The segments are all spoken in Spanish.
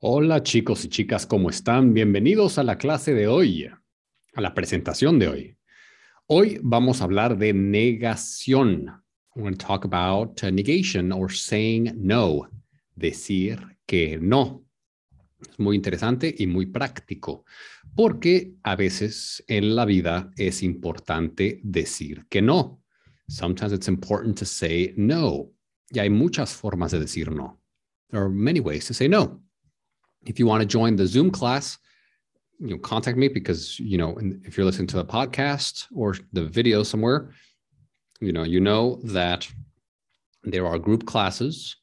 Hola chicos y chicas, ¿cómo están? Bienvenidos a la clase de hoy, a la presentación de hoy. Hoy vamos a hablar de negación. We're going to talk about negation or saying no, decir que no. Es muy interesante y muy práctico, porque a veces en la vida es importante decir que no. Sometimes it's important to say no. Y hay muchas formas de decir no. There are many ways to say no. If you want to join the Zoom class, you know, contact me because you know if you're listening to the podcast or the video somewhere, you know you know that there are group classes,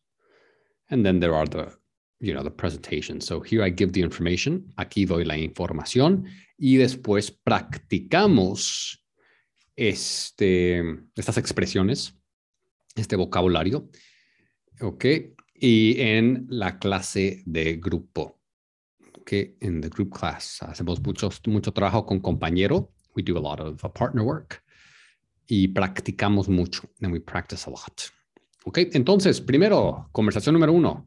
and then there are the you know the presentation. So here I give the information, aquí doy la información y después practicamos este, estas expresiones, este vocabulario, ¿ok? Y en la clase de grupo, que en the group class hacemos mucho, mucho trabajo con compañero. We do a lot of uh, partner work y practicamos mucho. And we practice a lot. Ok, entonces, primero, conversación número uno.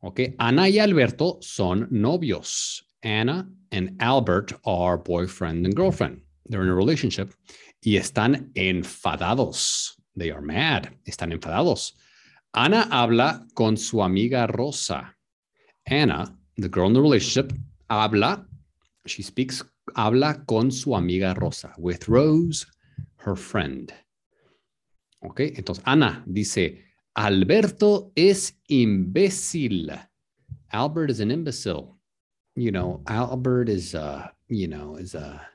Ok, Ana y Alberto son novios. Anna and Albert are boyfriend and girlfriend. They're in a relationship y están enfadados. They are mad. Están enfadados. Ana habla con su amiga Rosa. Anna, the girl in the relationship, habla, she speaks, habla con su amiga Rosa, with Rose, her friend. Ok, entonces Ana dice, Alberto es imbécil. Albert is an imbecile. You know, Albert is, a, you know, is a,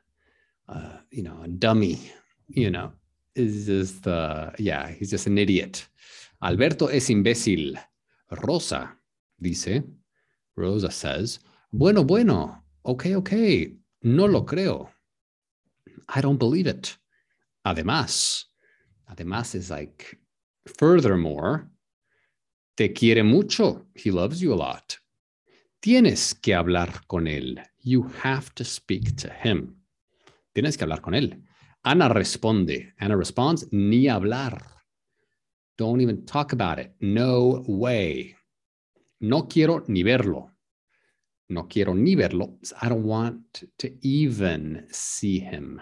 uh, you know, a dummy. You know, is just the, yeah, he's just an idiot. Alberto es imbécil. Rosa dice, Rosa says, bueno, bueno, okay, okay, no lo creo. I don't believe it. Además, además is like, furthermore, te quiere mucho. He loves you a lot. Tienes que hablar con él. You have to speak to him. Tienes que hablar con él. Ana responde. Ana responds, ni hablar. Don't even talk about it. No way. No quiero ni verlo. No quiero ni verlo. I don't want to even see him.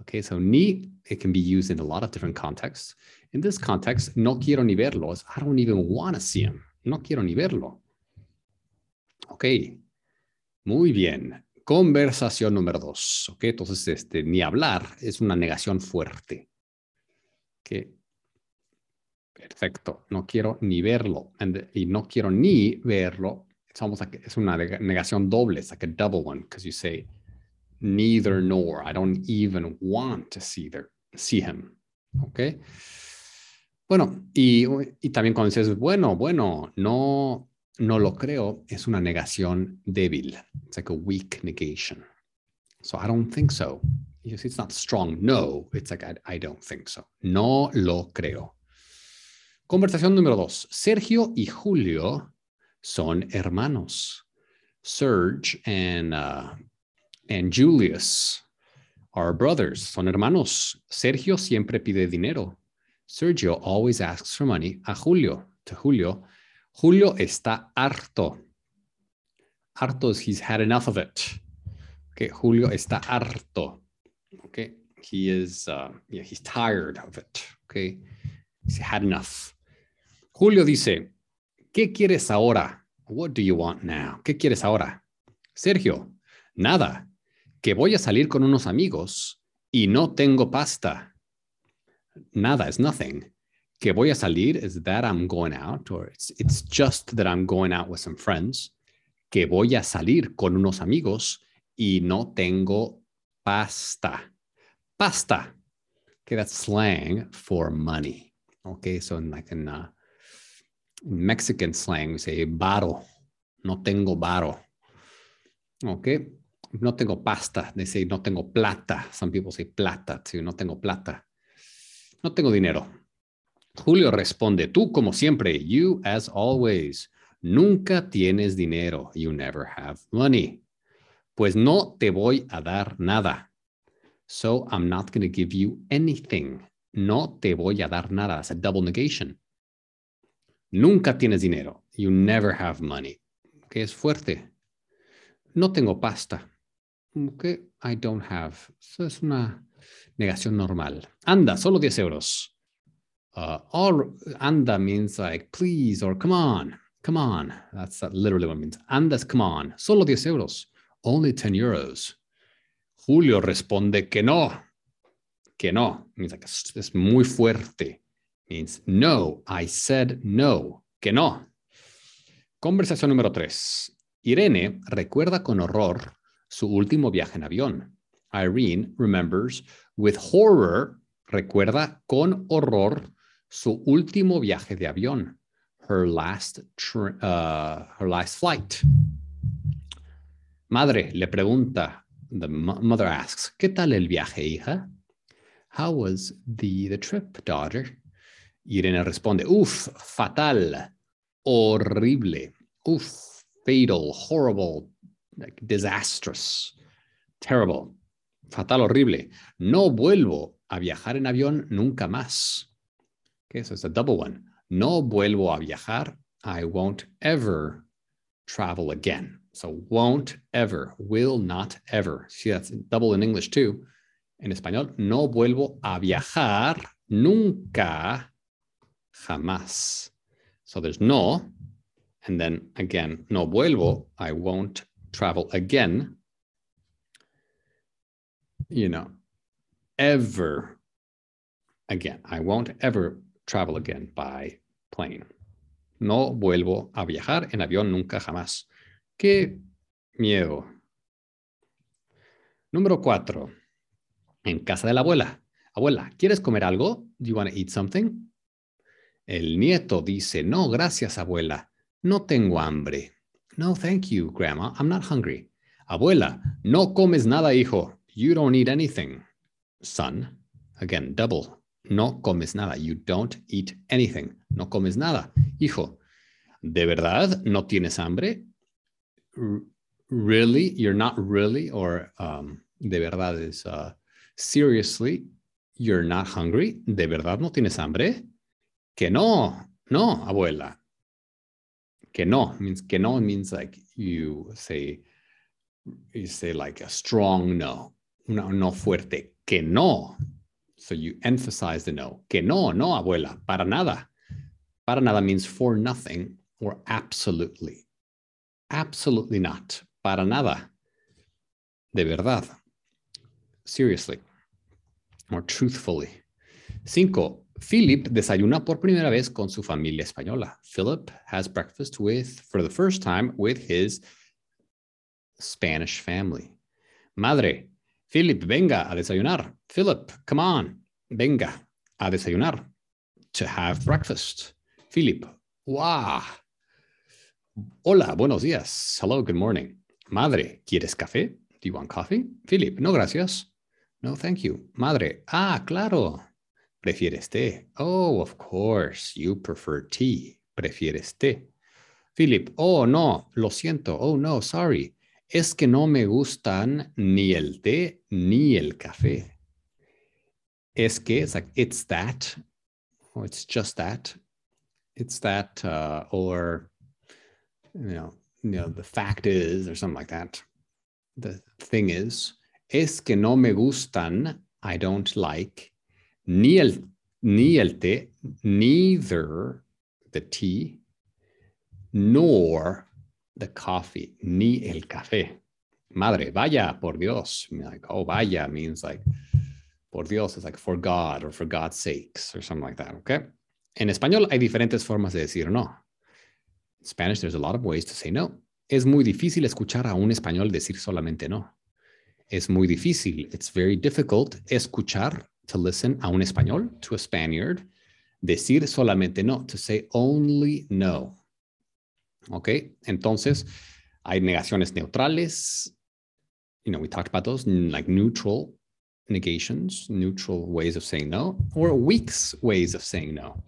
Okay, so ni, it can be used in a lot of different contexts. In this context, no quiero ni verlo I don't even want to see him. No quiero ni verlo. Ok, muy bien. Conversación número dos. Ok, entonces, este, ni hablar es una negación fuerte. Okay. Perfecto. No quiero ni verlo. And, y no quiero ni verlo. It's almost like es una negación doble. It's like a double one because you say neither nor. I don't even want to see, see him. ¿Ok? Bueno, y, y también cuando dices, bueno, bueno, no, no lo creo, es una negación débil. It's like a weak negation. So I don't think so. You see, it's not strong. No, it's like I don't think so. No lo creo. Conversación número dos. Sergio y Julio son hermanos. Serge and, uh, and Julius are brothers, son hermanos. Sergio siempre pide dinero. Sergio always asks for money a Julio, to Julio. Julio está harto. Harto is he's had enough of it. Okay, Julio está harto. Okay, he is, uh, yeah, he's tired of it. Okay, he's had enough. Julio dice, ¿qué quieres ahora? What do you want now? ¿Qué quieres ahora? Sergio, nada, que voy a salir con unos amigos y no tengo pasta. Nada is nothing. Que voy a salir is that I'm going out, or it's, it's just that I'm going out with some friends. Que voy a salir con unos amigos y no tengo pasta. Pasta. Okay, that's slang for money. Okay, so in like in uh, Mexican slang, we say baro. No tengo baro. Okay. No tengo pasta. They say no tengo plata. Some people say plata too. No tengo plata. No tengo dinero. Julio responde, tú como siempre, you as always. Nunca tienes dinero. You never have money. Pues no te voy a dar nada. So I'm not going to give you anything. No te voy a dar nada. That's a double negation. Nunca tienes dinero. You never have money. que es fuerte. No tengo pasta. Okay, I don't have. Eso es una negación normal. Anda, solo 10 euros. Uh, anda means like please or come on, come on. That's literally what it means. Andas, come on. Solo 10 euros. Only 10 euros. Julio responde que no. Que no. Like es muy fuerte. Means no. I said no. Que no. Conversación número 3. Irene recuerda con horror su último viaje en avión. Irene remembers with horror, recuerda con horror su último viaje de avión, her last, uh, her last flight. Madre le pregunta, the mother asks, ¿qué tal el viaje, hija? How was the, the trip, daughter? Irene responde, uff, fatal, horrible, uff, fatal, horrible, like disastrous, terrible, fatal, horrible. No vuelvo a viajar en avión nunca más. Okay, so it's a double one. No vuelvo a viajar. I won't ever travel again. So won't ever, will not ever. See, that's double in English too. En español, no vuelvo a viajar nunca, jamás. So there's no, and then again, no vuelvo, I won't travel again. You know, ever again. I won't ever travel again by plane. No vuelvo a viajar en avión nunca jamás. Qué miedo. Número cuatro. En casa de la abuela. Abuela, ¿quieres comer algo? Do you want to eat something? El nieto dice, no, gracias, abuela. No tengo hambre. No, thank you, grandma. I'm not hungry. Abuela, no comes nada, hijo. You don't eat anything. Son, again, double. No comes nada. You don't eat anything. No comes nada. Hijo, ¿de verdad no tienes hambre? really? You're not really? Or um, de verdad is uh, seriously, you're not hungry? ¿De verdad no tienes hambre? Que no. No, abuela. Que no means que no means like you say you say like a strong no. No, no fuerte. Que no so you emphasize the no. Que no, no, abuela, para nada. Para nada means for nothing or absolutely. Absolutely not. Para nada. De verdad. Seriously. Or truthfully. Cinco. Philip desayuna por primera vez con su familia española. Philip has breakfast with, for the first time, with his Spanish family. Madre, Philip, venga a desayunar. Philip, come on, venga a desayunar. To have breakfast. Philip, wow. Hola, buenos días. Hello, good morning. Madre, ¿quieres café? Do you want coffee? Philip, no, gracias. No, thank you. Madre, ah, claro. ¿Prefieres té? Oh, of course, you prefer tea. ¿Prefieres té? Philip, oh, no, lo siento. Oh, no, sorry es que no me gustan ni el té ni el café. Es que, it's like, it's that, or it's just that, it's that, uh, or, you know, you know, the fact is, or something like that. The thing is, es que no me gustan, I don't like, ni el, ni el té, neither the tea, nor the coffee, ni el café. Madre, vaya, por Dios. Like, oh, vaya means like, por Dios is like for God or for God's sakes or something like that, okay? En español hay diferentes formas de decir no. In Spanish, there's a lot of ways to say no. Es muy difícil escuchar a un español decir solamente no. Es muy difícil. It's very difficult escuchar, to listen a un español, to a Spaniard, decir solamente no, to say only no. ¿Ok? Entonces, hay negaciones neutrales. You know, we talked about those, like neutral negations, neutral ways of saying no, or weak ways of saying no.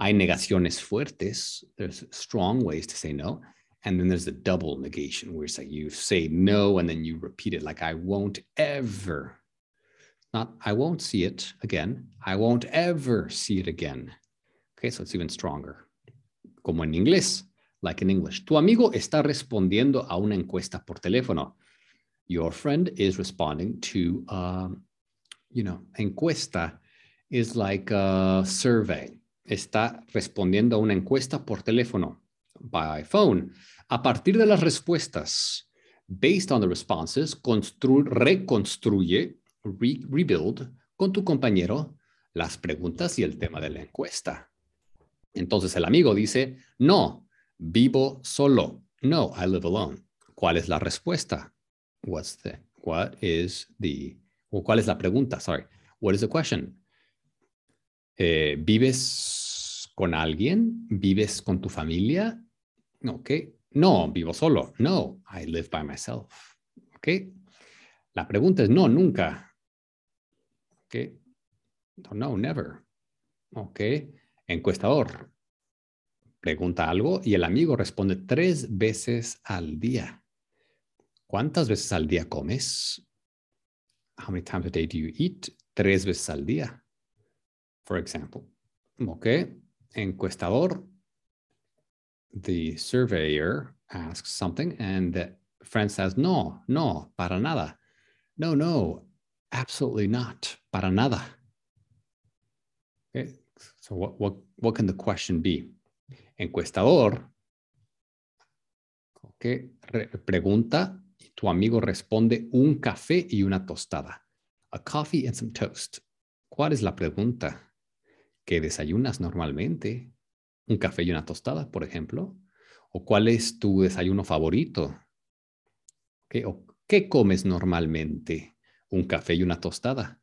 Hay negaciones fuertes. There's strong ways to say no. And then there's the double negation where it's like you say no and then you repeat it like, I won't ever, not I won't see it again. I won't ever see it again. Okay, so it's even stronger. Como en inglés, like in English. Tu amigo está respondiendo a una encuesta por teléfono. Your friend is responding to, um, you know, encuesta is like a survey. Está respondiendo a una encuesta por teléfono, by phone. A partir de las respuestas, based on the responses, reconstruye, rebuild con tu compañero las preguntas y el tema de la encuesta. Entonces el amigo dice, no, vivo solo. No, I live alone. ¿Cuál es la respuesta? What's the, what is the, o cuál es la pregunta? Sorry. What is the question? Eh, ¿Vives con alguien? ¿Vives con tu familia? Ok. No, vivo solo. No, I live by myself. Ok. La pregunta es no, nunca. Ok. No, never. Ok. Encuestador. Pregunta algo y el amigo responde tres veces al día. ¿Cuántas veces al día comes? How many times a day do you eat? Tres veces al día. For example. Ok. Encuestador. The surveyor asks something and the friend says, no, no, para nada. No, no, absolutely not. Para nada. Okay. So what, what, what can the question be? Encuestador, okay, pregunta tu amigo responde un café y una tostada. A coffee and some toast. ¿Cuál es la pregunta? ¿Qué desayunas normalmente? ¿Un café y una tostada, por ejemplo? ¿O cuál es tu desayuno favorito? ¿Qué, o, ¿Qué comes normalmente? ¿Un café y una tostada?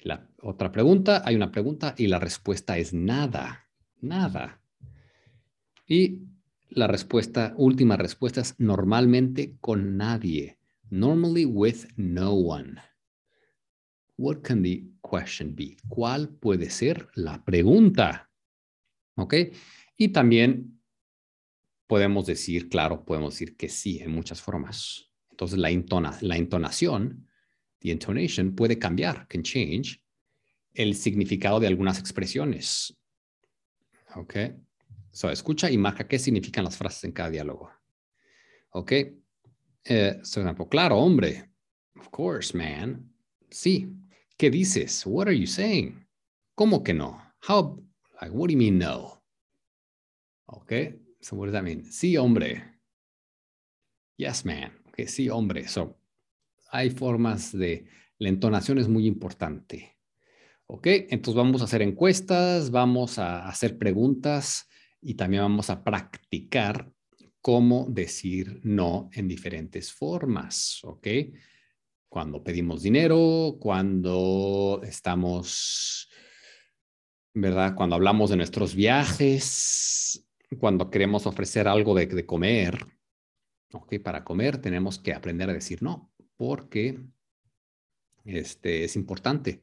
La otra pregunta, hay una pregunta y la respuesta es nada, nada. Y la respuesta, última respuesta es normalmente con nadie. Normally with no one. What can the question be? ¿Cuál puede ser la pregunta? ¿Ok? Y también podemos decir, claro, podemos decir que sí en muchas formas. Entonces la, intona, la entonación the intonation puede cambiar, can change, el significado de algunas expresiones. ¿Ok? So, escucha y marca qué significan las frases en cada diálogo. ¿Ok? Eh, ejemplo, claro, hombre. Of course, man. Sí. ¿Qué dices? What are you saying? ¿Cómo que no? How, like, what do you mean no? ¿Ok? So, what does that mean? Sí, hombre. Yes, man. Ok, sí, hombre. So, hay formas de, la entonación es muy importante. ¿Ok? Entonces vamos a hacer encuestas, vamos a hacer preguntas y también vamos a practicar cómo decir no en diferentes formas. ¿Ok? Cuando pedimos dinero, cuando estamos, ¿verdad? Cuando hablamos de nuestros viajes, cuando queremos ofrecer algo de, comer. ¿Ok? Para comer tenemos que aprender a decir no porque este, es importante.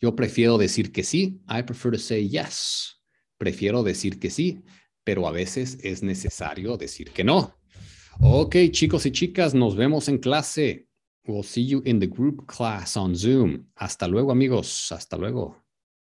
Yo prefiero decir que sí. I prefer to say yes. Prefiero decir que sí, pero a veces es necesario decir que no. Ok, chicos y chicas, nos vemos en clase. We'll see you in the group class on Zoom. Hasta luego, amigos. Hasta luego.